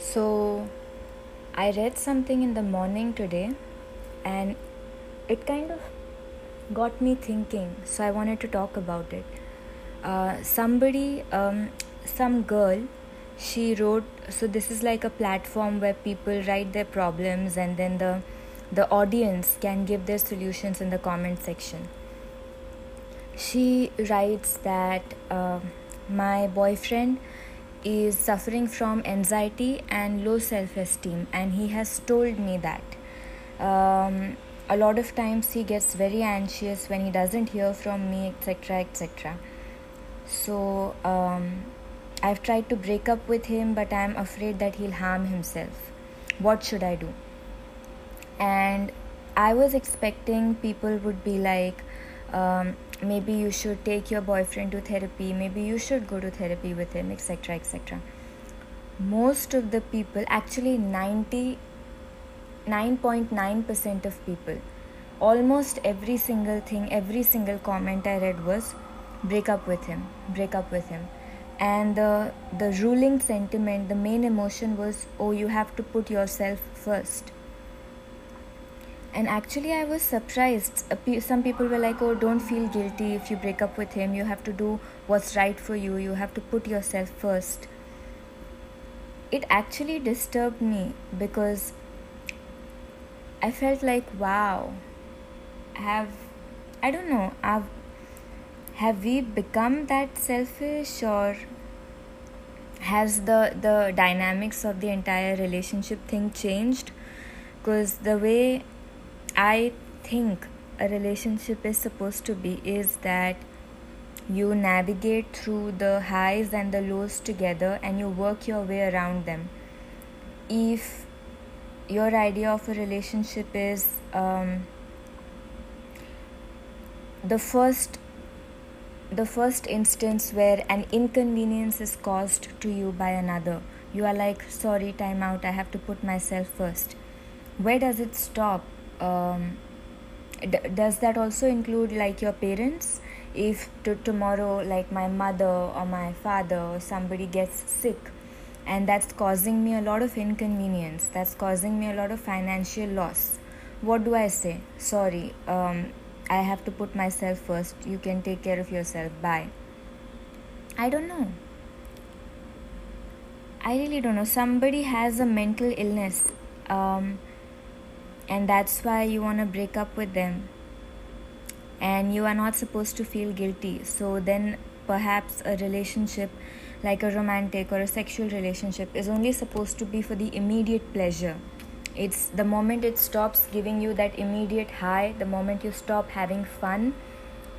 So, I read something in the morning today and it kind of got me thinking. So, I wanted to talk about it. Uh, somebody, um, some girl, she wrote. So, this is like a platform where people write their problems and then the the audience can give their solutions in the comment section. She writes that uh, my boyfriend is suffering from anxiety and low self esteem, and he has told me that. Um, a lot of times he gets very anxious when he doesn't hear from me, etc. etc. So, um, I've tried to break up with him, but I'm afraid that he'll harm himself. What should I do? And I was expecting people would be like, um, maybe you should take your boyfriend to therapy. Maybe you should go to therapy with him etc etc most of the people actually 99.9% of people almost every single thing every single comment i read was break up with him break up with him. And the the ruling sentiment the main emotion was oh you have to put yourself first and actually i was surprised. Some people were like oh don't feel guilty. If you break up with him you have to do what's right for you. You have to put yourself first. It actually disturbed me because i felt like wow have i don't know have have we become that selfish or has the the dynamics of the entire relationship thing changed? Because the way I think a relationship is supposed to be is that you navigate through the highs and the lows together and you work your way around them. If your idea of a relationship is um, the first the first instance where an inconvenience is caused to you by another you are like sorry time out i have to put myself first where does it stop um, d- does that also include like your parents? If to tomorrow like my mother or my father or somebody gets sick and that's causing me a lot of inconvenience that's causing me a lot of financial loss what do i say? Sorry um, i have to put myself first. You can take care of yourself. Bye. I don't know. I really don't know. Somebody has a mental illness. Um, and that's why you want to break up with them. And you are not supposed to feel guilty. So then perhaps a relationship like a romantic or a sexual relationship is only supposed to be for the immediate pleasure. It's the moment it stops giving you that immediate high the moment you stop having fun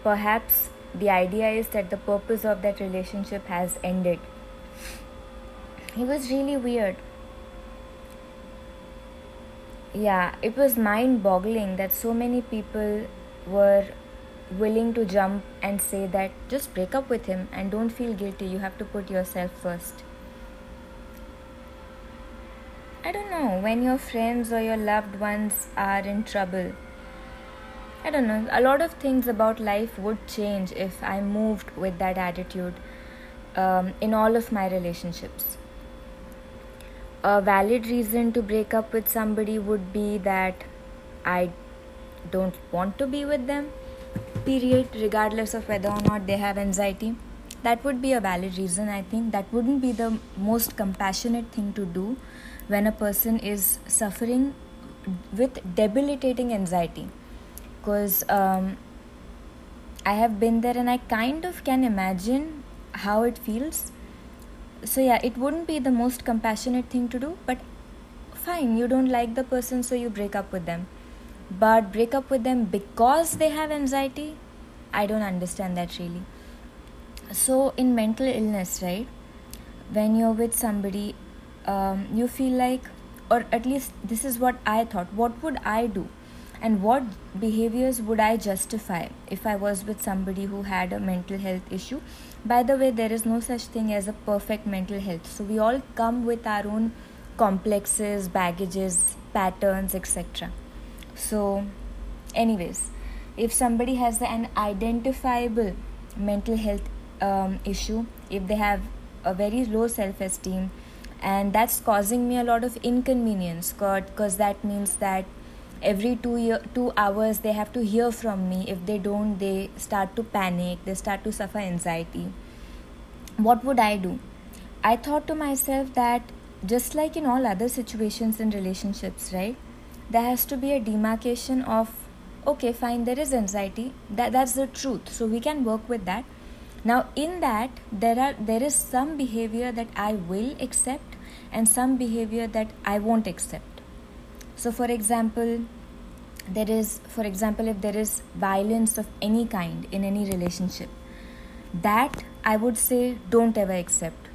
perhaps the idea is that the purpose of that relationship has ended. It was really weird yeah, it was mind boggling that so many people were willing to jump and say that just break up with him and don't feel guilty. You have to put yourself first. I don't know, when your friends or your loved ones are in trouble, I don't know, a lot of things about life would change if I moved with that attitude um, in all of my relationships a valid reason to break up with somebody would be that I don't want to be with them, period, regardless of whether or not they have anxiety. That would be a valid reason, I think. That wouldn't be the most compassionate thing to do when a person is suffering with debilitating anxiety. Because um, I have been there and I kind of can imagine how it feels so yeah it wouldn't be the most compassionate thing to do but fine you don't like the person so you break up with them. But break up with them because they have anxiety? I don't understand that really. So in mental illness right when you're with somebody um, you feel like or at least this is what i thought what would i do? And what behaviors would I justify if I was with somebody who had a mental health issue? By the way, there is no such thing as a perfect mental health. So we all come with our own complexes, baggages, patterns, etc. So, anyways, if somebody has an identifiable mental health um, issue, if they have a very low self esteem, and that's causing me a lot of inconvenience because that means that every two year two hours they have to hear from me. If they don't they start to panic they start to suffer anxiety. What would i do? I thought to myself that just like in all other situations in relationships right there has to be a demarcation of okay fine there is anxiety. That that's the truth. So we can work with that. Now in that there are there is some behavior that i will accept and some behavior that i won't accept so for example there is for example if there is violence of any kind in any relationship that i would say don't ever accept.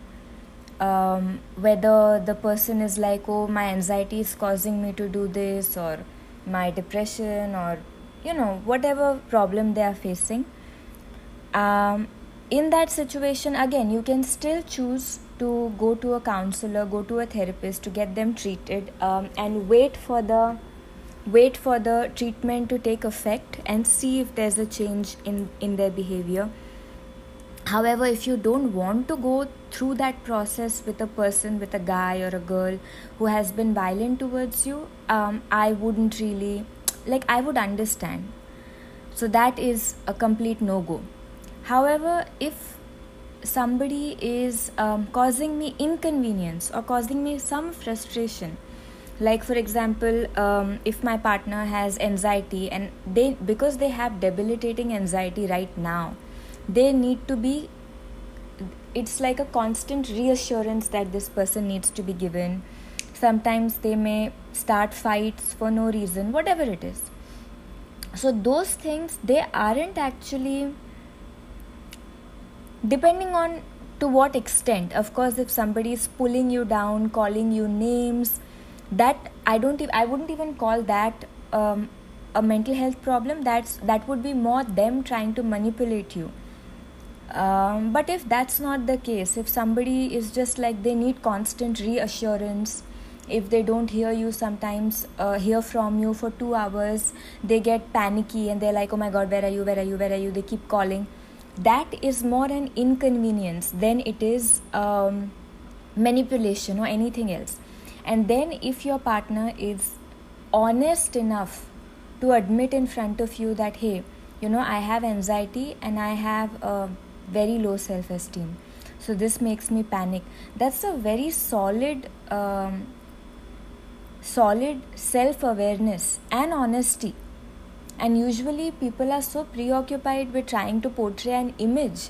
Um, whether the person is like oh my anxiety is causing me to do this or my depression or you know whatever problem they are facing um, in that situation again you can still choose to go to a counselor go to a therapist to get them treated um, and wait for the wait for the treatment to take effect and see if there's a change in in their behavior. However if you don't want to go through that process with a person with a guy or a girl who has been violent towards you um, i wouldn't really like i would understand. So that is a complete no go however if somebody is um, causing me inconvenience or causing me some frustration. Like for example um, if my partner has anxiety and they because they have debilitating anxiety right now they need to be it's like a constant reassurance that this person needs to be given. Sometimes they may start fights for no reason whatever it is. So those things they aren't actually depending on to what extent of course if somebody is pulling you down calling you names that i don't i wouldn't even call that um, a mental health problem that's that would be more them trying to manipulate you um, but if that's not the case, if somebody is just like they need constant reassurance, if they don't hear you sometimes, uh, hear from you for two hours, they get panicky and they're like, oh my god, where are you, where are you, where are you? They keep calling. That is more an inconvenience than it is um, manipulation or anything else. And then if your partner is honest enough to admit in front of you that, hey, you know, I have anxiety and I have. a very low self esteem. So this makes me panic. That's a very solid, um, solid self awareness and honesty. And usually people are so preoccupied with trying to portray an image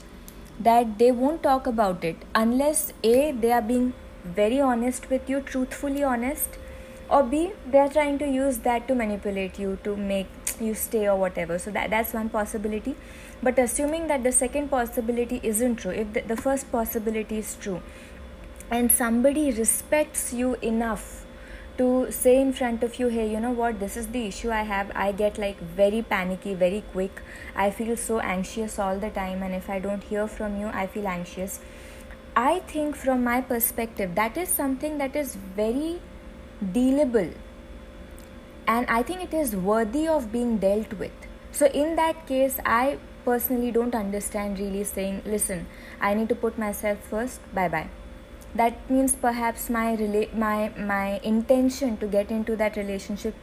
that they won't talk about it unless A, they are being very honest with you, truthfully honest, or B, they are trying to use that to manipulate you to make you stay or whatever. So that, that's one possibility but assuming that the second possibility isn't true if the, the first possibility is true and somebody respects you enough to say in front of you hey you know what? This is the issue i have. I get like very panicky very quick. I feel so anxious all the time and if i don't hear from you i feel anxious. I think from my perspective that is something that is very dealable and i think it is worthy of being dealt with. So in that case i personally don't understand really saying, listen, I need to put myself first, bye bye. That means perhaps my rela- my my intention to get into that relationship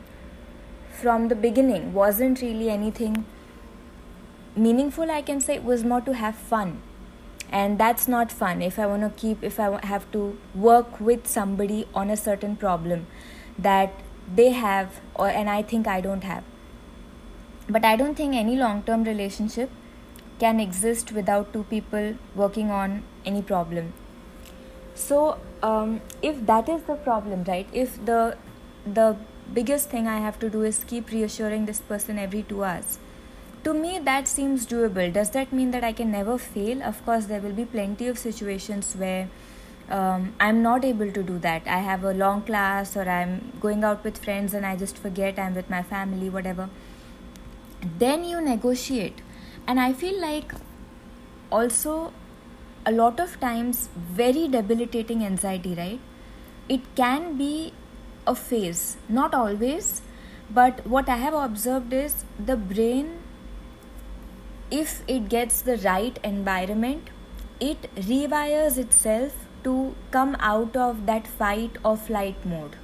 from the beginning wasn't really anything meaningful. I can say it was more to have fun, and that's not fun. If I want to keep, if I have to work with somebody on a certain problem that they have, or and I think I don't have but I don't think any long term relationship can exist without two people working on any problem. So, um, if that is the problem, right? If the the biggest thing I have to do is keep reassuring this person every two hours. To me, that seems doable. Does that mean that I can never fail? Of course, there will be plenty of situations where um, I'm not able to do that. I have a long class, or I'm going out with friends and I just forget I'm with my family, whatever then you negotiate and i feel like also a lot of times very debilitating anxiety right? It can be a phase not always but what i have observed is the brain if it gets the right environment it rewires itself to come out of that fight or flight mode,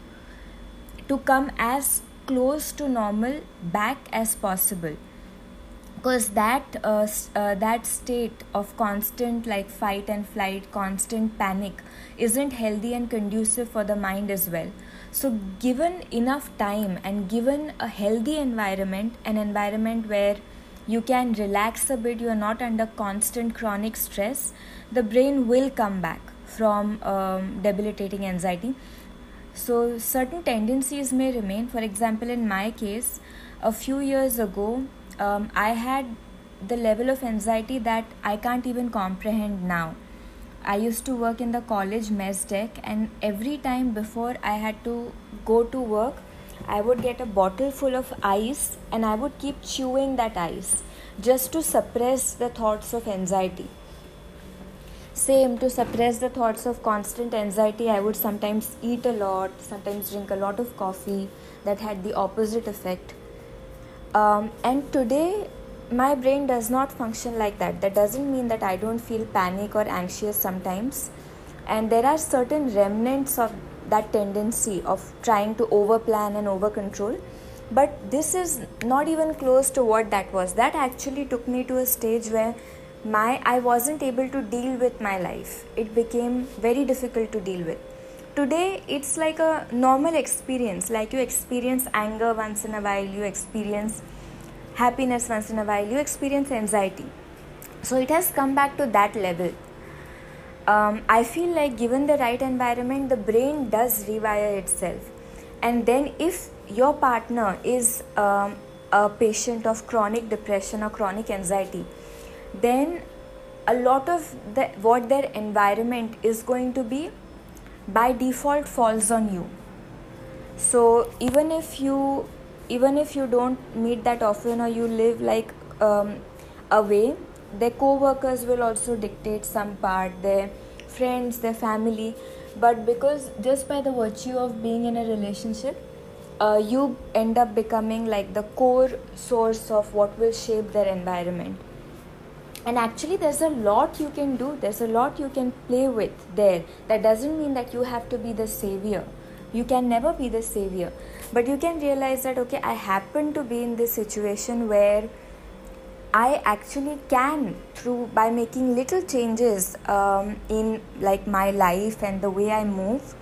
to come as close to normal back as possible because that uh, uh, that state of constant like fight and flight constant panic isn't healthy and conducive for the mind as well. So given enough time and given a healthy environment an environment where you can relax a bit you are not under constant chronic stress the brain will come back from um, debilitating anxiety. So certain tendencies may remain. For example in my case a few years ago um, I had the level of anxiety that I can't even comprehend now. I used to work in the college mess deck, and every time before I had to go to work, I would get a bottle full of ice and I would keep chewing that ice just to suppress the thoughts of anxiety. Same to suppress the thoughts of constant anxiety, I would sometimes eat a lot, sometimes drink a lot of coffee that had the opposite effect um, and today my brain does not function like that. That doesn't mean that i don't feel panic or anxious sometimes. And there are certain remnants of that tendency of trying to overplan and over control but this is not even close to what that was. That actually took me to a stage where my i wasn't able to deal with my life. It became very difficult to deal with today it's like a normal experience. Like you experience anger once in a while you experience happiness once in a while you experience anxiety. So it has come back to that level. Um, i feel like given the right environment the brain does rewire itself. And then if your partner is um, a patient of chronic depression or chronic anxiety then a lot of the, what their environment is going to be by default falls on you. So even if you even if you don't meet that often or you live like um, away their co-workers will also dictate some part their friends their family. But because just by the virtue of being in a relationship uh, you end up becoming like the core source of what will shape their environment and actually there's a lot you can do. There's a lot you can play with there. That doesn't mean that you have to be the savior. You can never be the savior. But you can realize that okay i happen to be in this situation where i actually can through by making little changes um, in like my life and the way i move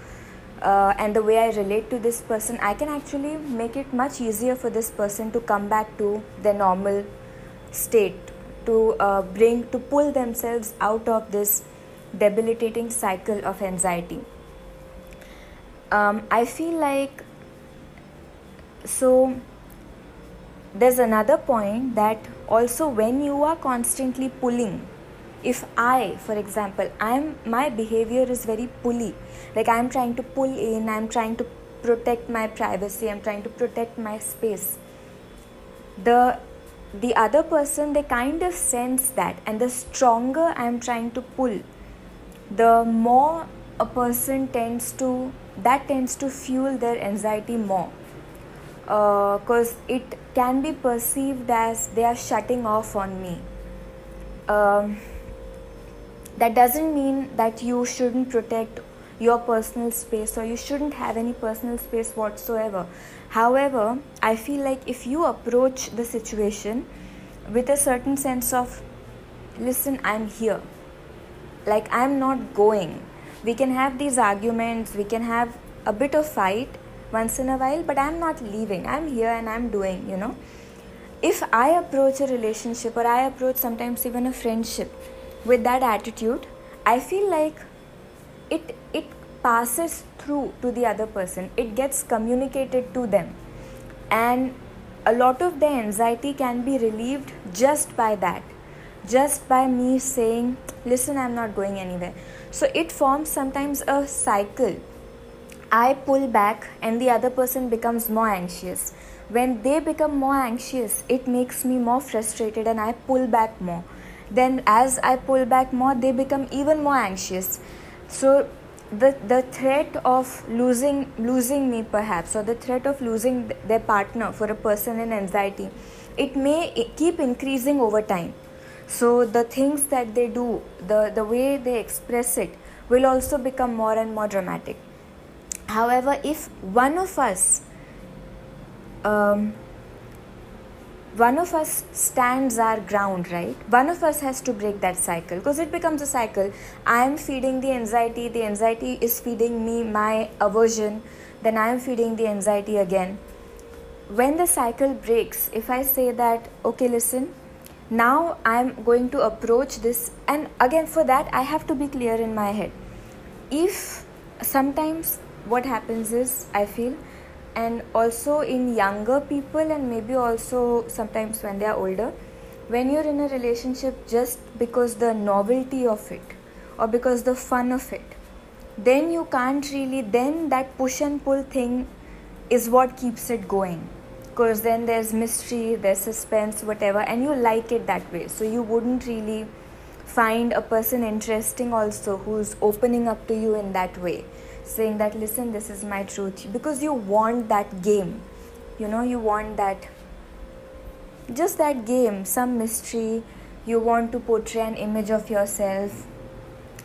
uh, and the way i relate to this person i can actually make it much easier for this person to come back to their normal state to uh, bring to pull themselves out of this debilitating cycle of anxiety. Um, i feel like so there's another point that also when you are constantly pulling if i for example i'm my behavior is very pulley. Like i'm trying to pull in i'm trying to protect my privacy i'm trying to protect my space. The the other person they kind of sense that and the stronger i'm trying to pull the more a person tends to that tends to fuel their anxiety more. Because uh, it can be perceived as they are shutting off on me. Um, that doesn't mean that you shouldn't protect your personal space or you shouldn't have any personal space whatsoever However, I feel like if you approach the situation with a certain sense of, listen, I'm here, like I'm not going. We can have these arguments, we can have a bit of fight once in a while, but I'm not leaving. I'm here and I'm doing, you know. If I approach a relationship or I approach sometimes even a friendship with that attitude, I feel like it it passes through to the other person, it gets communicated to them. And a lot of the anxiety can be relieved just by that, just by me saying, Listen, I'm not going anywhere. So it forms sometimes a cycle. I pull back, and the other person becomes more anxious. When they become more anxious, it makes me more frustrated, and I pull back more. Then, as I pull back more, they become even more anxious. So, the the threat of losing losing me perhaps or the threat of losing their partner for a person in anxiety it may keep increasing over time so the things that they do the the way they express it will also become more and more dramatic. However, if one of us um, one of us stands our ground, right? One of us has to break that cycle because it becomes a cycle. I am feeding the anxiety, the anxiety is feeding me my aversion, then I am feeding the anxiety again. When the cycle breaks, if I say that, okay, listen, now I'm going to approach this, and again, for that, I have to be clear in my head. If sometimes what happens is, I feel and also in younger people and maybe also sometimes when they are older when you're in a relationship just because the novelty of it or because the fun of it then you can't really then that push and pull thing is what keeps it going. Because then there's mystery there's suspense whatever and you like it that way. So you wouldn't really find a person interesting also who's opening up to you in that way saying that listen this is my truth. Because you want that game. You know you want that just that game some mystery. You want to portray an image of yourself.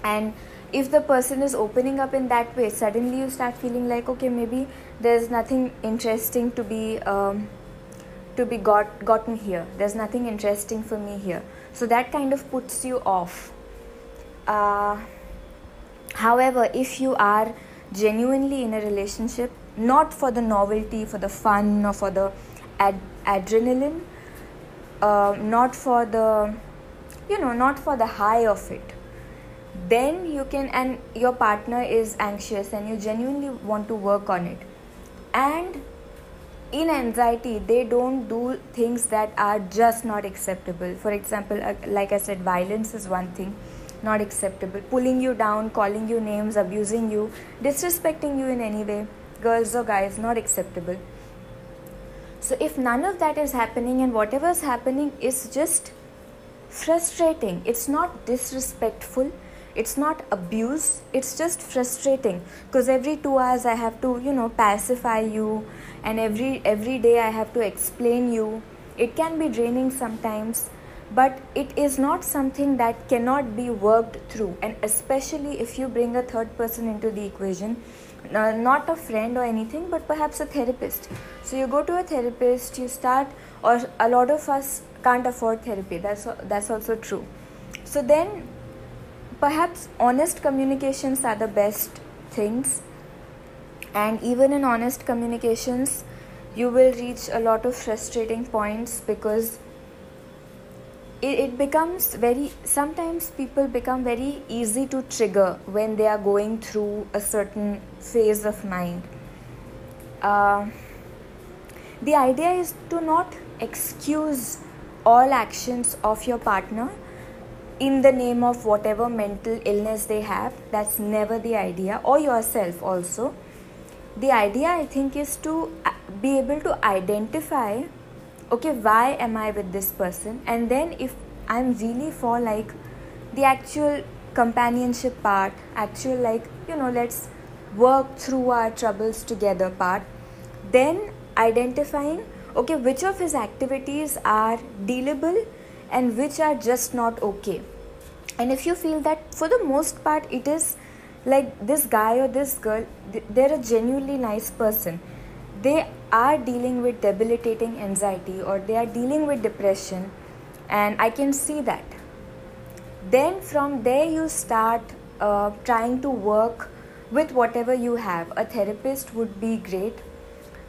And if the person is opening up in that way suddenly you start feeling like okay maybe there's nothing interesting to be um, to be got gotten here. There's nothing interesting for me here. So that kind of puts you off. Uh, however if you are genuinely in a relationship, not for the novelty, for the fun, or for the ad- adrenaline, uh, not for the, you know, not for the high of it, then you can, and your partner is anxious and you genuinely want to work on it. And in anxiety, they don't do things that are just not acceptable. For example, uh, like I said, violence is one thing not acceptable. Pulling you down, calling you names, abusing you, disrespecting you in any way, girls or guys, not acceptable. So, if none of that is happening and whatever is happening is just frustrating, it's not disrespectful, it's not abuse, it's just frustrating because every two hours I have to, you know, pacify you, and every every day I have to explain you. It can be draining sometimes but it is not something that cannot be worked through. And especially if you bring a third person into the equation uh, not a friend or anything but perhaps a therapist. So you go to a therapist you start or a lot of us can't afford therapy. That's that's also true. So then perhaps honest communications are the best things. And even in honest communications you will reach a lot of frustrating points because it, it becomes very sometimes people become very easy to trigger when they are going through a certain phase of mind. Uh, the idea is to not excuse all actions of your partner in the name of whatever mental illness they have. That's never the idea. Or yourself also. The idea i think is to uh, be able to identify okay why am i with this person? And then if i'm really for like the actual companionship part actual like you know let's work through our troubles together part then identifying okay which of his activities are dealable and which are just not okay. And if you feel that for the most part it is like this guy or this girl they're a genuinely nice person they are dealing with debilitating anxiety or they are dealing with depression and i can see that. Then from there you start uh, trying to work with whatever you have. A therapist would be great.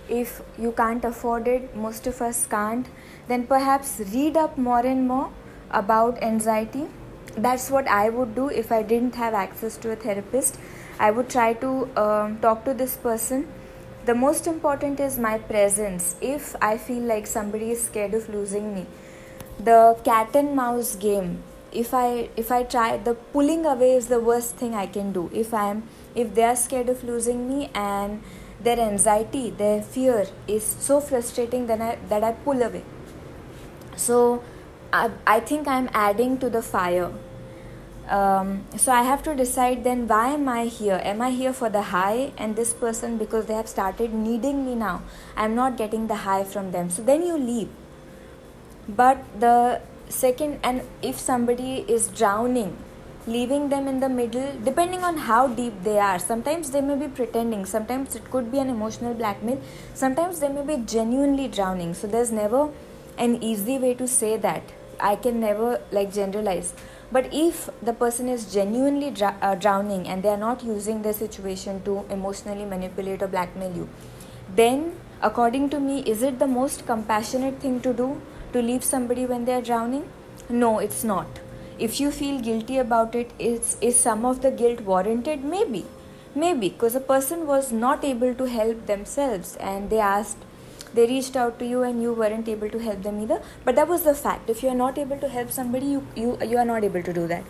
If you can't afford it most of us can't then perhaps read up more and more about anxiety. That's what i would do if i didn't have access to a therapist. I would try to um, talk to this person the most important is my presence. If i feel like somebody is scared of losing me the cat and mouse game. If i if i try the pulling away is the worst thing i can do. If i am if they are scared of losing me and their anxiety their fear is so frustrating that i that i pull away. So i, I think i'm adding to the fire um, so I have to decide then why am I here? Am I here for the high and this person because they have started needing me now? I'm not getting the high from them. So then you leave. But the second, and if somebody is drowning leaving them in the middle depending on how deep they are sometimes they may be pretending sometimes it could be an emotional blackmail sometimes they may be genuinely drowning so there's never an easy way to say that i can never like generalize but if the person is genuinely dr- uh, drowning and they are not using the situation to emotionally manipulate or blackmail you then according to me is it the most compassionate thing to do to leave somebody when they are drowning? No it's not. If you feel guilty about it is is some of the guilt warranted? Maybe. Maybe because a person was not able to help themselves and they asked they reached out to you and you weren't able to help them either. But that was the fact. If you are not able to help somebody you you, you are not able to do that.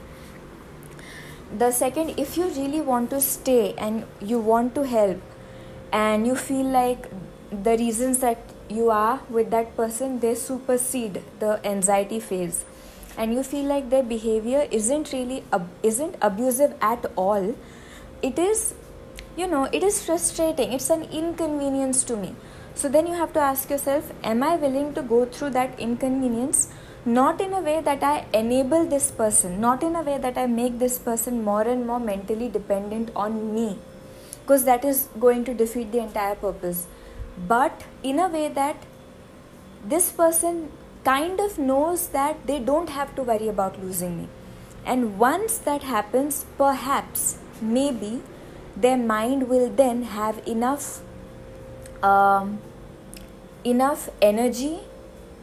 The second if you really want to stay and you want to help and you feel like the reasons that you are with that person they supersede the anxiety phase. And you feel like their behavior isn't really ab- isn't abusive at all. It is you know it is frustrating. It's an inconvenience to me so then you have to ask yourself am i willing to go through that inconvenience not in a way that i enable this person not in a way that i make this person more and more mentally dependent on me because that is going to defeat the entire purpose but in a way that this person kind of knows that they don't have to worry about losing me. And once that happens, perhaps, maybe, their mind will then have enough um, enough energy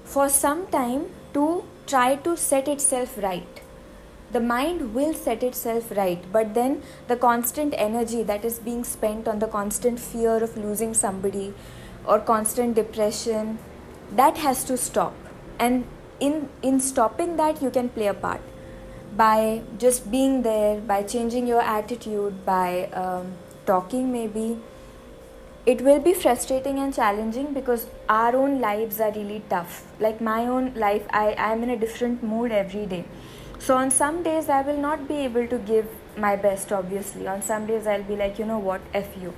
for some time to try to set itself right. The mind will set itself right but then the constant energy that is being spent on the constant fear of losing somebody or constant depression that has to stop. And in in stopping that you can play a part. By just being there by changing your attitude by um, talking maybe it will be frustrating and challenging because our own lives are really tough. Like my own life i am in a different mood every day. So on some days i will not be able to give my best obviously. On some days i'll be like you know what f you.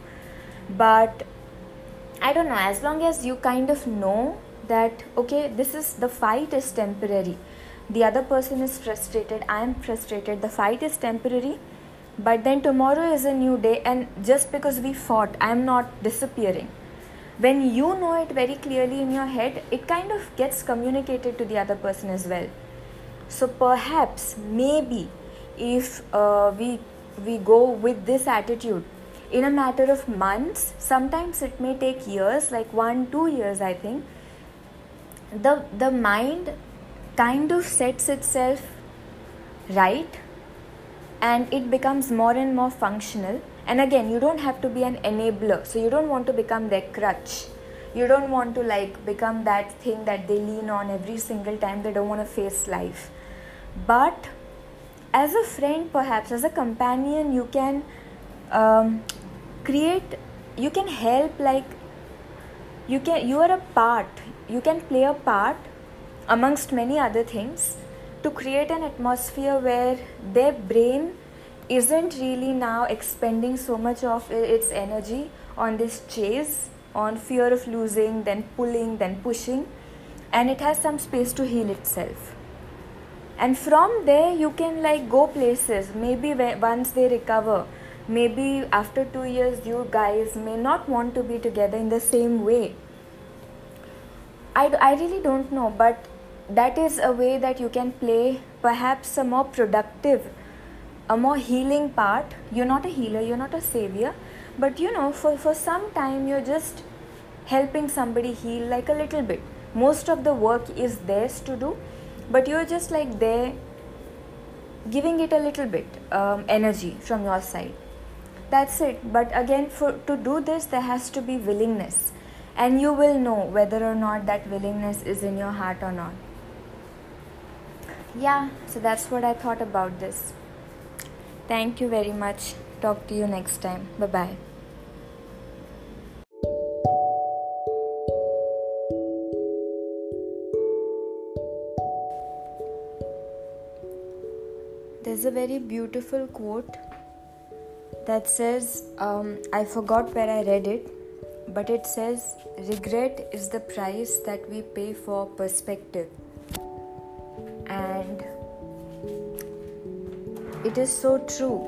But i don't know as long as you kind of know that okay this is the fight is temporary. The other person is frustrated i am frustrated the fight is temporary but then tomorrow is a new day and just because we fought i am not disappearing. When you know it very clearly in your head it kind of gets communicated to the other person as well. So perhaps maybe if uh, we we go with this attitude in a matter of months sometimes it may take years like 1 2 years i think the the mind kind of sets itself right and it becomes more and more functional. And again you don't have to be an enabler. So you don't want to become their crutch. You don't want to like become that thing that they lean on every single time. They don't want to face life. But as a friend perhaps as a companion you can um, create you can help like you can you are a part. You can play a part amongst many other things to create an atmosphere where their brain isn't really now expending so much of its energy on this chase, on fear of losing, then pulling, then pushing, and it has some space to heal itself. And from there, you can like go places. Maybe once they recover, maybe after two years, you guys may not want to be together in the same way I, I really don't know, but that is a way that you can play perhaps a more productive, a more healing part. You're not a healer, you're not a savior, but you know, for, for some time, you're just helping somebody heal like a little bit. Most of the work is theirs to do, but you're just like there giving it a little bit um, energy from your side. That's it. But again, for to do this, there has to be willingness and you will know whether or not that willingness is in your heart or not. Yeah, so that's what I thought about this. Thank you very much. Talk to you next time. Bye bye. There's a very beautiful quote that says, um, I forgot where I read it, but it says regret is the price that we pay for perspective and it is so true.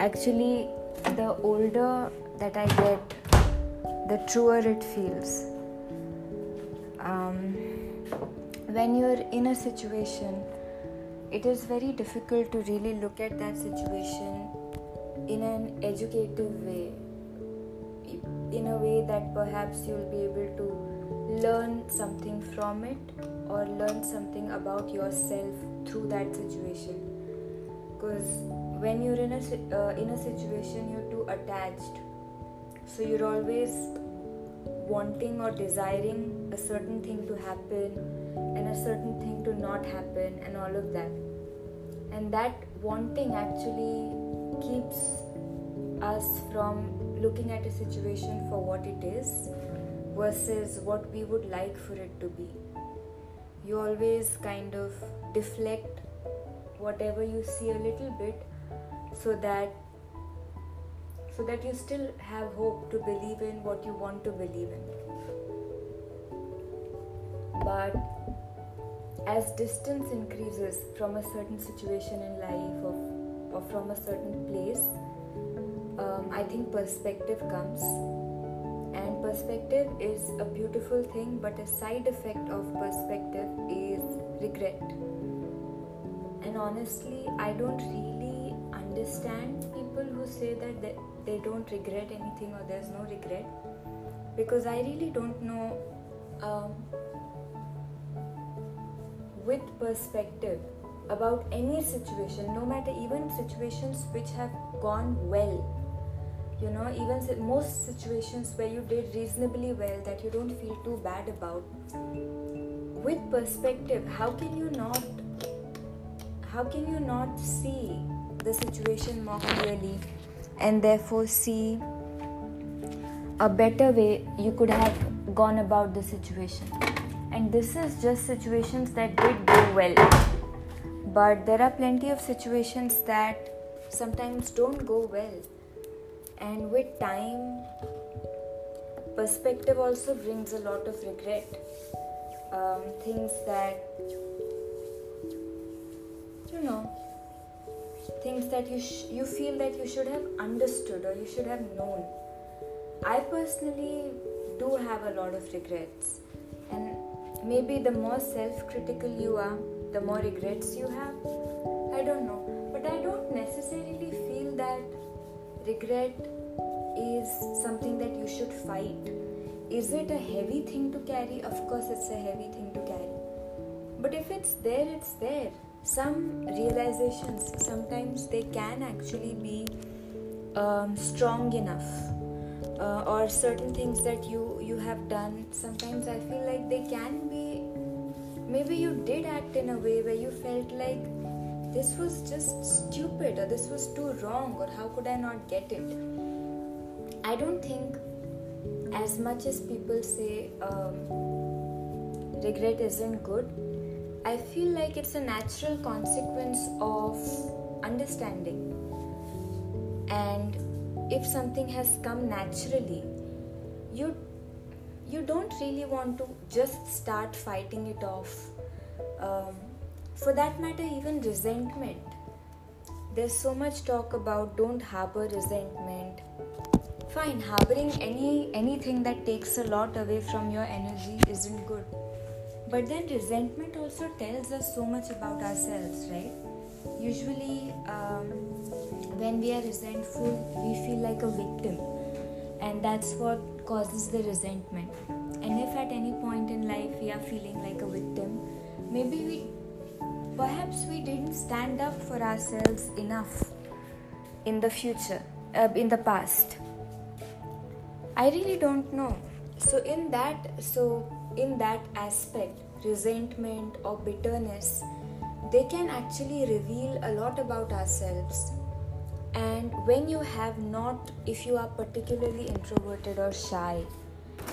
Actually the older that i get the truer it feels. Um, when you're in a situation it is very difficult to really look at that situation in an educative way. In a way that perhaps you'll be able to learn something from it or learn something about yourself through that situation. Because when you're in a uh, in a situation you're too attached. So you're always wanting or desiring a certain thing to happen and a certain thing to not happen and all of that. And that wanting actually keeps us from looking at a situation for what it is versus what we would like for it to be. You always kind of deflect whatever you see a little bit so that so that you still have hope to believe in what you want to believe in. But as distance increases from a certain situation in life or, or from a certain place um, i think perspective comes perspective is a beautiful thing, but a side effect of perspective is regret. And honestly, I don't really understand people who say that they, don't regret anything or there's no regret because I really don't know um, with perspective about any situation, no matter even situations which have gone well you know even most situations where you did reasonably well that you don't feel too bad about with perspective how can you not how can you not see the situation more clearly and therefore see a better way you could have gone about the situation? And this is just situations that did go well but there are plenty of situations that sometimes don't go well and with time perspective also brings a lot of regret. Um, things that you know things that you sh- you feel that you should have understood or you should have known. I personally do have a lot of regrets. And maybe the more self-critical you are the more regrets you have. I don't know. But i don't necessarily feel that regret is something that you should fight. Is it a heavy thing to carry? Of course, it's a heavy thing to carry. But if it's there, it's there. Some realizations, sometimes they can actually be um, strong enough. Uh, or certain things that you you have done sometimes i feel like they can be maybe you did act in a way where you felt like this was just stupid or this was too wrong or how could I not get it? I don't think, as much as people say um, regret isn't good, I feel like it's a natural consequence of understanding. And if something has come naturally, you you don't really want to just start fighting it off. Um, for that matter, even resentment. There's so much talk about don't harbor resentment. Fine, harboring any anything that takes a lot away from your energy isn't good. But then resentment also tells us so much about ourselves, right? Usually, um, when we are resentful, we feel like a victim, and that's what causes the resentment. And if at any point in life we are feeling like a victim, maybe we perhaps we didn't stand up for ourselves enough in the future, uh, in the past. I really don't know. So in that, so in that aspect, resentment or bitterness, they can actually reveal a lot about ourselves. And when you have not, if you are particularly introverted or shy,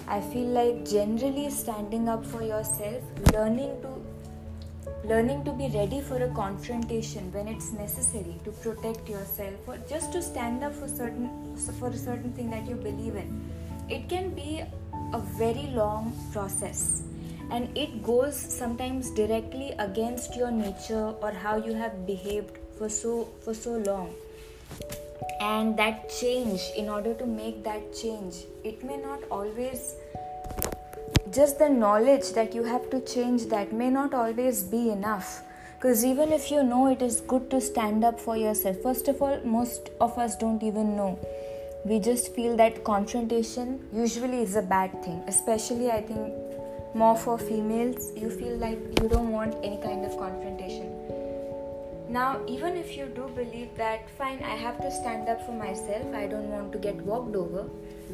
I feel like generally standing up for yourself, learning to learning to be ready for a confrontation when it's necessary to protect yourself or just to stand up for certain for a certain thing that you believe in. It can be a very long process. And it goes sometimes directly against your nature or how you have behaved for so for so long. And that change in order to make that change it may not always just the knowledge that you have to change that may not always be enough. Because even if you know it is good to stand up for yourself. First of all most of us don't even know. We just feel that confrontation usually is a bad thing especially i think more for females. You feel like you don't want any kind of confrontation. Now even if you do believe that fine i have to stand up for myself. I don't want to get walked over.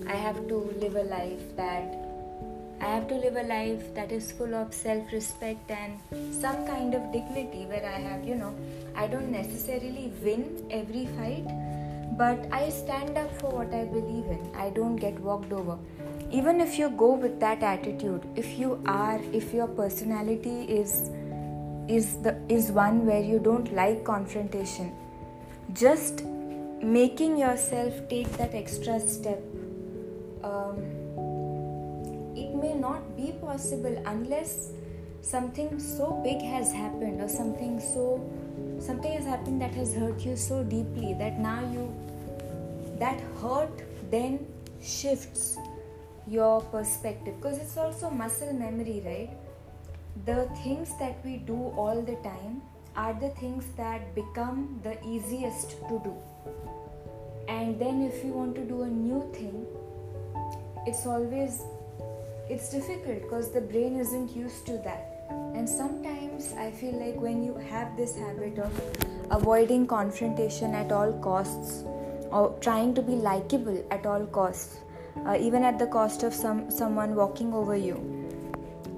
I have to live a life that I have to live a life that is full of self respect and some kind of dignity where I have, you know, I don't necessarily win every fight, but I stand up for what I believe in. I don't get walked over. Even if you go with that attitude, if you are, if your personality is is the is one where you don't like confrontation, just making yourself take that extra step. Not be possible unless something so big has happened or something so something has happened that has hurt you so deeply that now you that hurt then shifts your perspective. Because it's also muscle memory right? The things that we do all the time are the things that become the easiest to do. And then if you want to do a new thing it's always it's difficult because the brain isn't used to that. And sometimes i feel like when you have this habit of avoiding confrontation at all costs or trying to be likable at all costs uh, even at the cost of some someone walking over you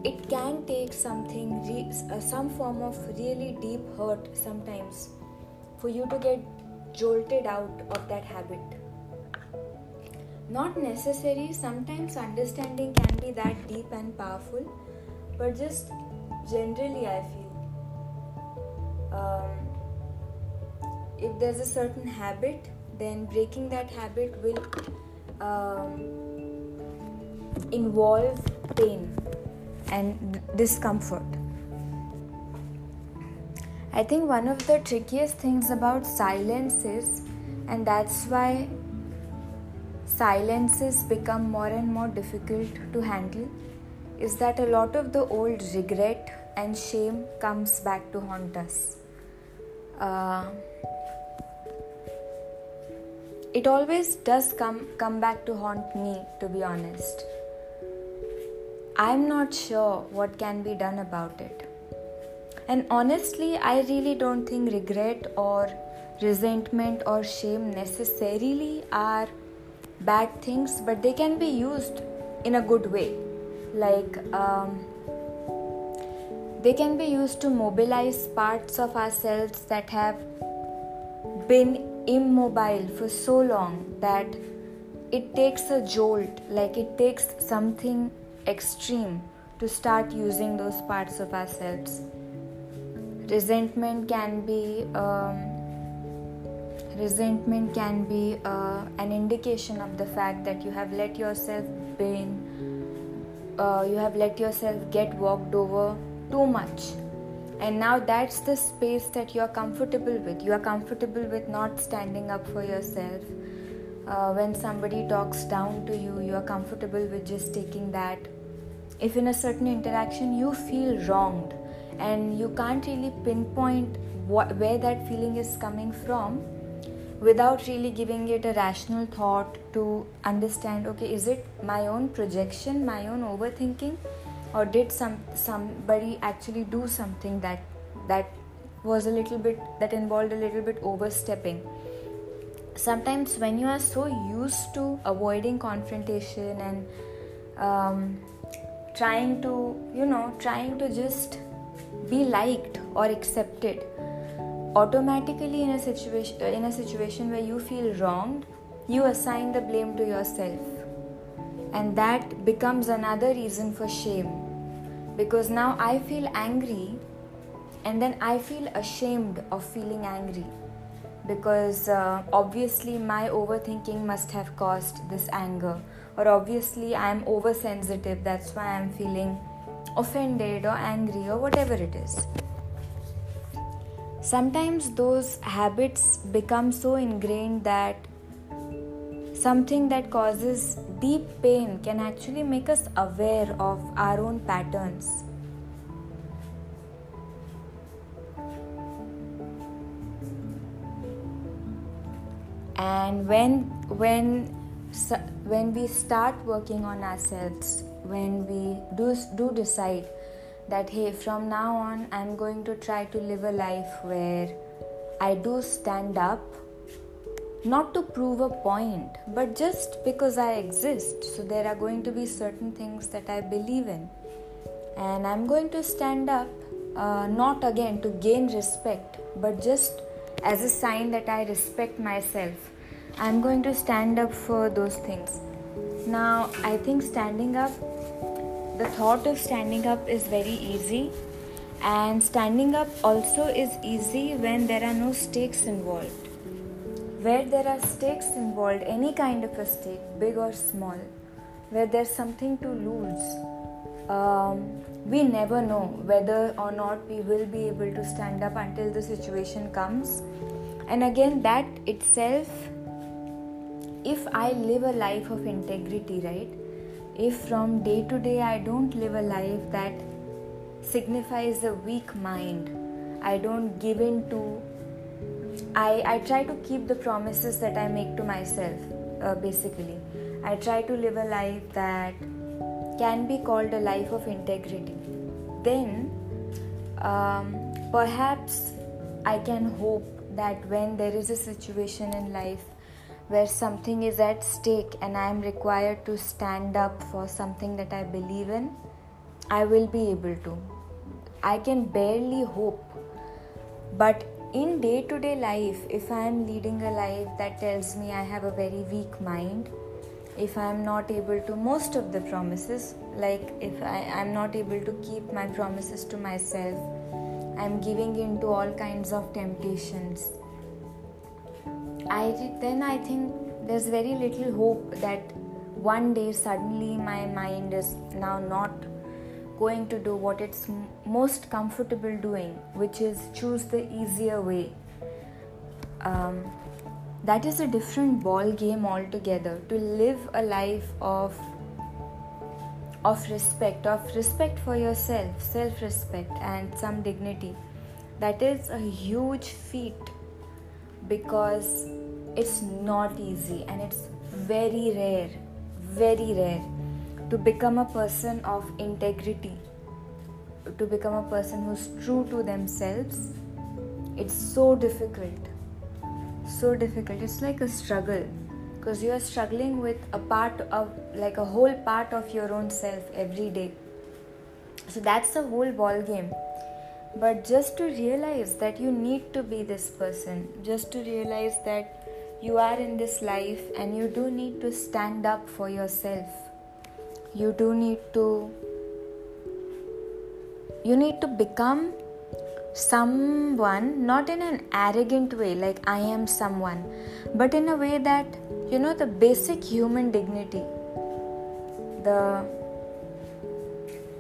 it can take something re- uh, some form of really deep hurt sometimes for you to get jolted out of that habit not necessary. Sometimes understanding can be that deep and powerful but just generally i feel um, if there's a certain habit then breaking that habit will um, involve pain and discomfort. I think one of the trickiest things about silence is and that's why silences become more and more difficult to handle is that a lot of the old regret and shame comes back to haunt us. Uh, it always does come come back to haunt me to be honest i'm not sure what can be done about it and honestly i really don't think regret or resentment or shame necessarily are bad things, but they can be used in a good way. Like, um, they can be used to mobilize parts of ourselves that have been immobile for so long that it takes a jolt, like it takes something extreme to start using those parts of ourselves. Resentment can be. Um, resentment can be uh, an indication of the fact that you have let yourself been uh, you have let yourself get walked over too much. And now that's the space that you are comfortable with. You are comfortable with not standing up for yourself. Uh, when somebody talks down to you you are comfortable with just taking that. If in a certain interaction you feel wronged and you can't really pinpoint what, where that feeling is coming from without really giving it a rational thought to understand okay is it my own projection my own overthinking or did some somebody actually do something that that was a little bit that involved a little bit overstepping? Sometimes when you are so used to avoiding confrontation and um, trying to you know trying to just be liked or accepted automatically in a situation in a situation where you feel wronged you assign the blame to yourself. And that becomes another reason for shame. Because now i feel angry and then i feel ashamed of feeling angry. Because uh, obviously my overthinking must have caused this anger. Or obviously i am oversensitive that's why i'm feeling offended or angry or whatever it is sometimes those habits become so ingrained that something that causes deep pain can actually make us aware of our own patterns. And when when when we start working on ourselves, when we do do decide that hey from now on i'm going to try to live a life where i do stand up not to prove a point but just because i exist. So there are going to be certain things that i believe in. And i'm going to stand up uh, not again to gain respect but just as a sign that i respect myself. I'm going to stand up for those things. Now i think standing up the thought of standing up is very easy. And standing up also is easy when there are no stakes involved. Where there are stakes involved any kind of a stake big or small where there's something to lose um, we never know whether or not we will be able to stand up until the situation comes. And again that itself if i live a life of integrity right if from day to day I don't live a life that signifies a weak mind, I don't give in to, I, I try to keep the promises that I make to myself, uh, basically. I try to live a life that can be called a life of integrity. Then um, perhaps I can hope that when there is a situation in life where something is at stake and I am required to stand up for something that I believe in, I will be able to. I can barely hope. But in day to day life, if I am leading a life that tells me I have a very weak mind, if I am not able to, most of the promises, like if I am not able to keep my promises to myself, I am giving in to all kinds of temptations I then I think there's very little hope that one day suddenly my mind is now not going to do what it's most comfortable doing, which is choose the easier way. Um, that is a different ball game altogether. To live a life of of respect, of respect for yourself, self-respect, and some dignity. That is a huge feat because it's not easy and it's very rare, very rare to become a person of integrity, to become a person who's true to themselves. It's so difficult, so difficult. It's like a struggle because you are struggling with a part of, like a whole part of your own self every day. So that's the whole ball game but just to realize that you need to be this person, just to realize that you are in this life and you do need to stand up for yourself. You do need to you need to become someone not in an arrogant way like I am someone, but in a way that you know the basic human dignity. The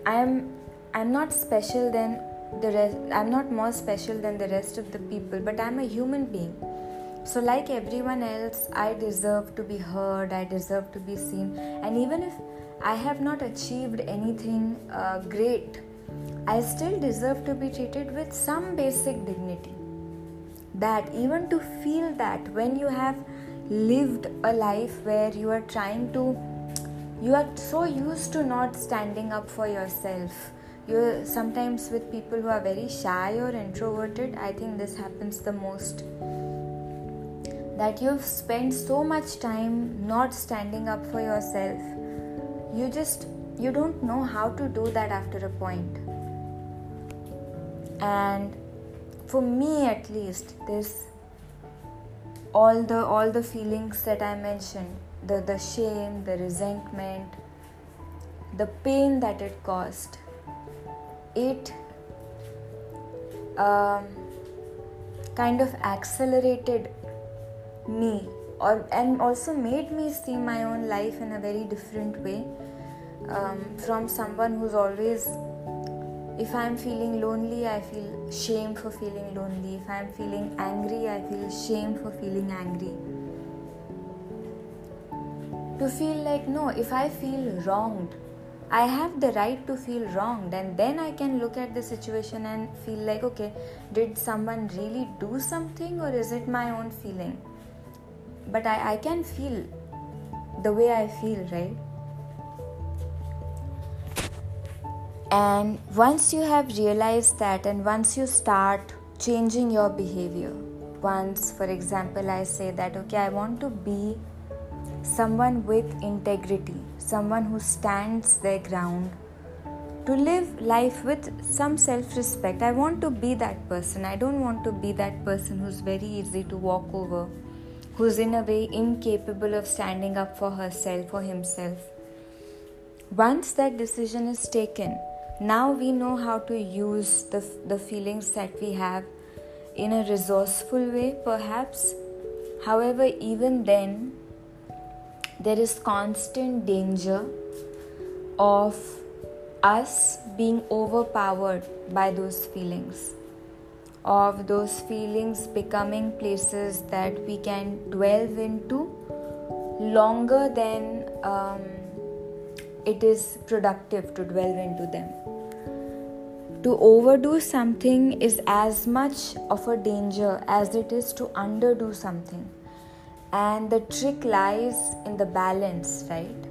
I am I'm not special than the rest i'm not more special than the rest of the people but i'm a human being. So like everyone else i deserve to be heard i deserve to be seen. And even if i have not achieved anything uh, great i still deserve to be treated with some basic dignity. That even to feel that when you have lived a life where you are trying to you are so used to not standing up for yourself you sometimes with people who are very shy or introverted. I think this happens the most. That you've spent so much time not standing up for yourself. You just you don't know how to do that after a point. point. And for me at least this all the all the feelings that i mentioned the the shame the resentment the pain that it caused it um, kind of accelerated me or and also made me see my own life in a very different way um, from someone who's always if I'm feeling lonely, I feel shame for feeling lonely. If I'm feeling angry, I feel shame for feeling angry. To feel like, no, if I feel wronged, I have the right to feel wronged, and then I can look at the situation and feel like, okay, did someone really do something, or is it my own feeling? But I, I can feel the way I feel, right? And once you have realized that, and once you start changing your behavior, once, for example, I say that, okay, I want to be someone with integrity, someone who stands their ground, to live life with some self respect. I want to be that person. I don't want to be that person who's very easy to walk over, who's in a way incapable of standing up for herself or himself. Once that decision is taken, now we know how to use the, the feelings that we have in a resourceful way, perhaps. However, even then, there is constant danger of us being overpowered by those feelings, of those feelings becoming places that we can delve into longer than. Um, it is productive to dwell into them. To overdo something is as much of a danger as it is to underdo something. And the trick lies in the balance, right?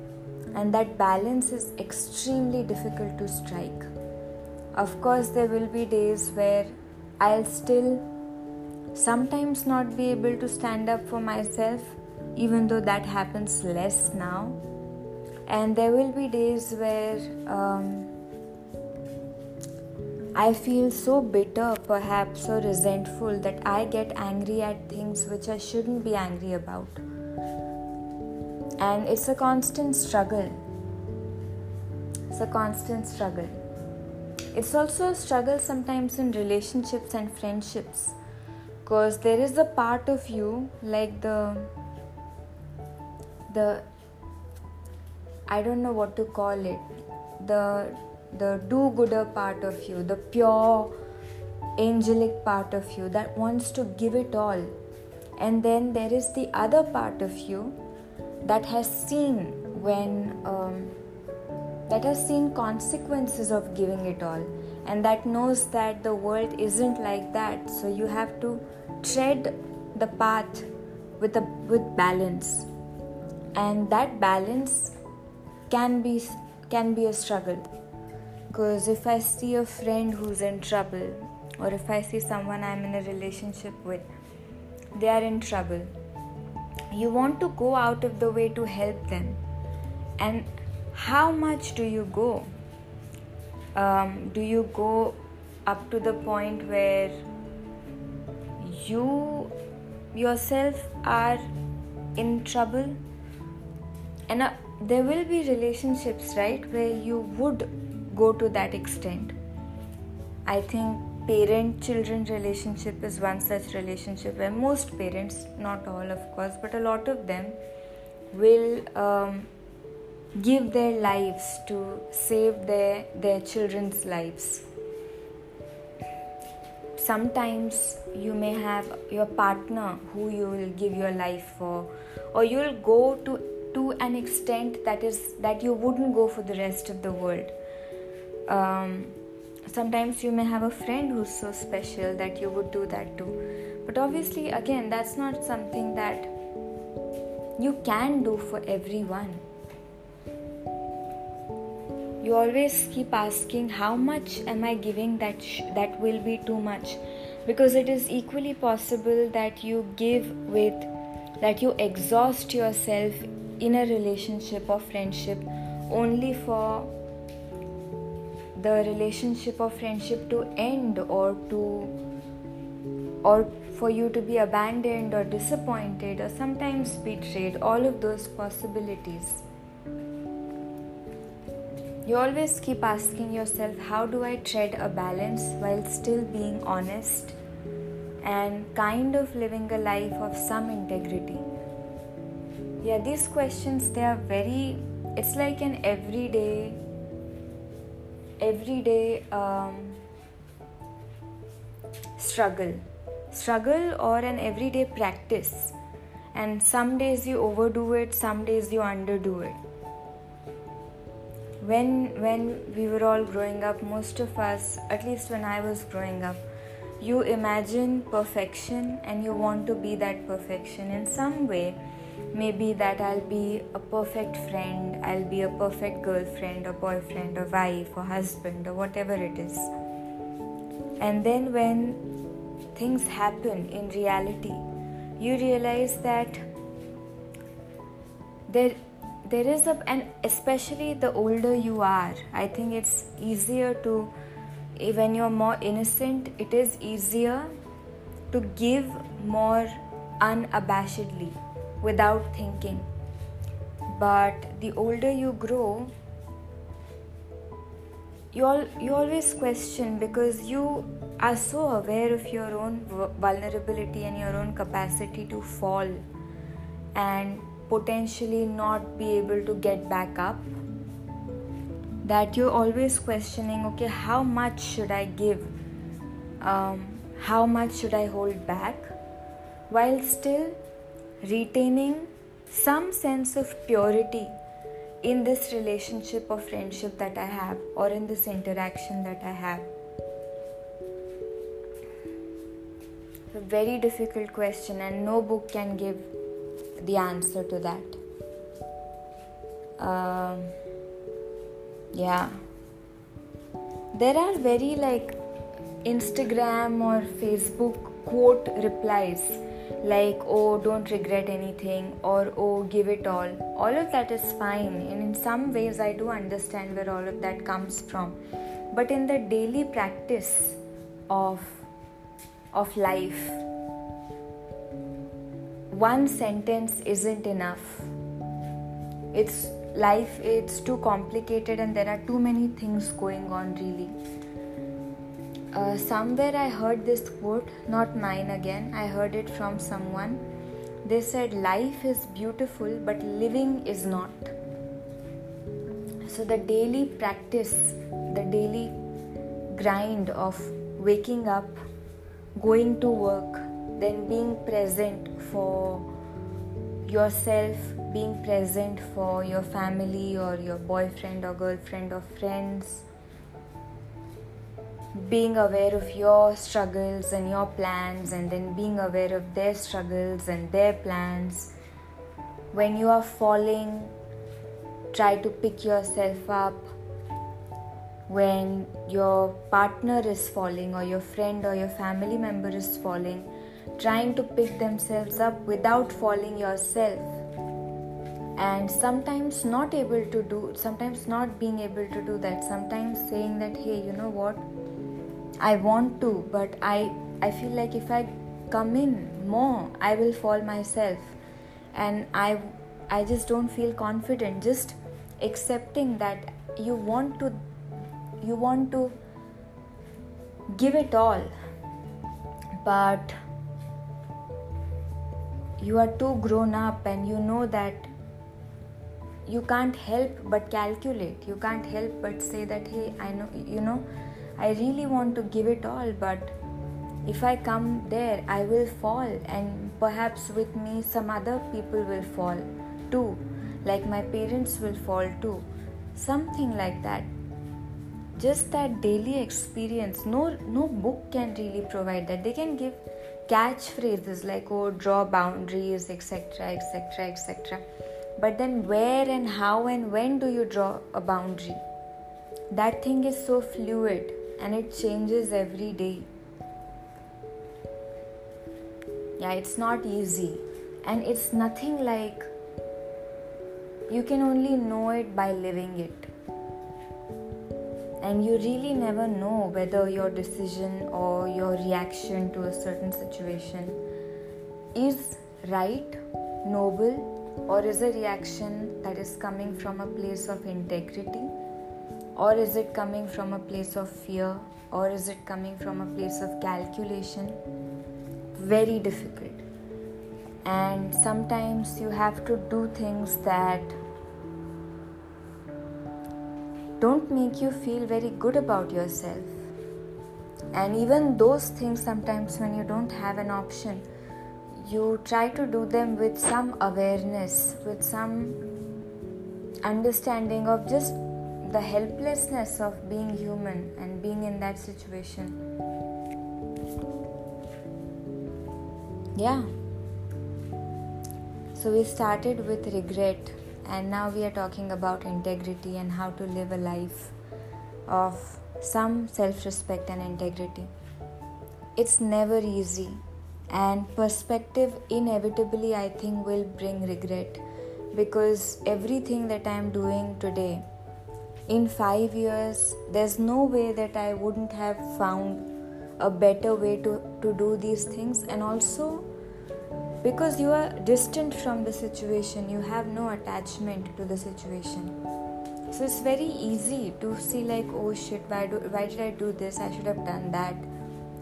And that balance is extremely difficult to strike. Of course, there will be days where I'll still sometimes not be able to stand up for myself, even though that happens less now and there will be days where um, I feel so bitter, perhaps, or resentful that I get angry at things which I shouldn't be angry about. And it's a constant struggle. It's a constant struggle. It's also a struggle sometimes in relationships and friendships because there is a part of you like the the I don't know what to call it. The the do-gooder part of you, the pure angelic part of you that wants to give it all. And then there is the other part of you that has seen when um, that has seen consequences of giving it all and that knows that the world isn't like that. So you have to tread the path with a with balance. And that balance can be can be a struggle because if i see a friend who's in trouble or if i see someone i'm in a relationship with they are in trouble. You want to go out of the way to help them. And how much do you go? Um, do you go up to the point where you yourself are in trouble? And uh, there will be relationships right where you would go to that extent. I think parent children relationship is one such relationship where most parents not all of course but a lot of them will um, give their lives to save their their children's lives. Sometimes you may have your partner who you will give your life for or you will go to to an extent that is that you wouldn't go for the rest of the world um, sometimes you may have a friend who's so special that you would do that too. But obviously again that's not something that you can do for everyone. You always keep asking how much am i giving that sh- that will be too much? Because it is equally possible that you give with that you exhaust yourself in a relationship or friendship only for the relationship or friendship to end or to or for you to be abandoned or disappointed or sometimes betrayed all of those possibilities. You always keep asking yourself how do i tread a balance while still being honest and kind of living a life of some integrity? Yeah these questions they are very it's like an everyday everyday um, struggle. Struggle or an everyday practice. And some days you overdo it some days you underdo it. When when we were all growing up most of us at least when i was growing up you imagine perfection and you want to be that perfection in some way maybe that i'll be a perfect friend i'll be a perfect girlfriend or boyfriend or wife or husband or whatever it is. And then when things happen in reality you realize that there there is a and especially the older you are i think it's easier to eh, when you're more innocent, it is easier to give more unabashedly without thinking. But the older you grow, you, all, you always question because you are so aware of your own vulnerability and your own capacity to fall and potentially not be able to get back up that you're always questioning okay how much should i give um, how much should i hold back while still retaining some sense of purity in this relationship or friendship that i have or in this interaction that i have. A very difficult question and no book can give the answer to that. Um, yeah. There are very like instagram or facebook quote replies like oh don't regret anything or oh give it all. All of that is fine. And in some ways i do understand where all of that comes from. But in the daily practice of of life one sentence isn't enough. It's life it's too complicated and there are too many things going on really uh, somewhere i heard this quote not mine again i heard it from someone. They said life is beautiful but living is not. So the daily practice the daily grind of waking up going to work then being present for yourself being present for your family or your boyfriend or girlfriend or friends being aware of your struggles and your plans and then being aware of their struggles and their plans. When you are falling try to pick yourself up. When your partner is falling or your friend or your family member is falling trying to pick themselves up without falling yourself. And sometimes not able to do sometimes not being able to do that. Sometimes saying that hey you know what i want to but i i feel like if i come in more i will fall myself. And i i just don't feel confident. Just accepting that you want to you want to give it all but you are too grown up and you know that you can't help but calculate. You can't help but say that hey i know you know i really want to give it all but if i come there i will fall and perhaps with me some other people will fall too. Like my parents will fall too. Something like that. Just that daily experience. No no book can really provide that. They can give catchphrases like oh draw boundaries etc etc etc but then where and how and when do you draw a boundary? That thing is so fluid and it changes every day. Yeah it's not easy. And it's nothing like you can only know it by living it. And you really never know whether your decision or your reaction to a certain situation is right, noble, or is a reaction that is coming from a place of integrity, or is it coming from a place of fear, or is it coming from a place of calculation? Very difficult. And sometimes you have to do things that don't make you feel very good about yourself. And even those things, sometimes when you don't have an option, you try to do them with some awareness, with some understanding of just the helplessness of being human and being in that situation. Yeah. So we started with regret, and now we are talking about integrity and how to live a life of some self respect and integrity. It's never easy, and perspective inevitably, I think, will bring regret because everything that I am doing today, in five years, there's no way that I wouldn't have found a better way to, to do these things, and also because you are distant from the situation, you have no attachment to the situation. So it's very easy to see like oh shit why do why did i do this? I should have done that.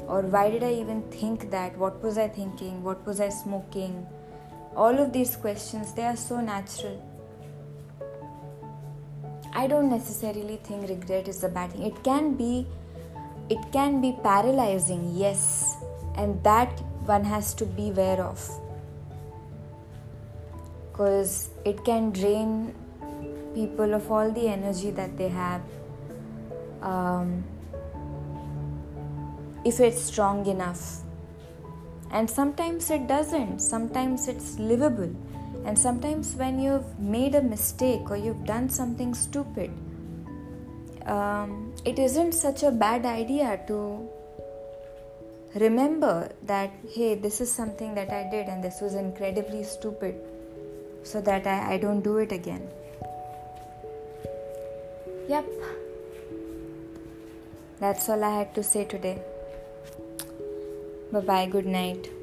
Or why did i even think that? What was i thinking? What was i smoking? All of these questions they are so natural i don't necessarily think regret is a bad thing. It can be it can be paralyzing yes. And that one has to be aware of. Because it can drain people of all the energy that they have. Um, if it's strong enough. And sometimes it doesn't. Sometimes it's livable and sometimes when you've made a mistake or you've done something stupid um, it isn't such a bad idea to remember that hey this is something that i did and this was incredibly stupid so that I, I don't do it again Yep. That's all I had to say today. Bye bye. Good night.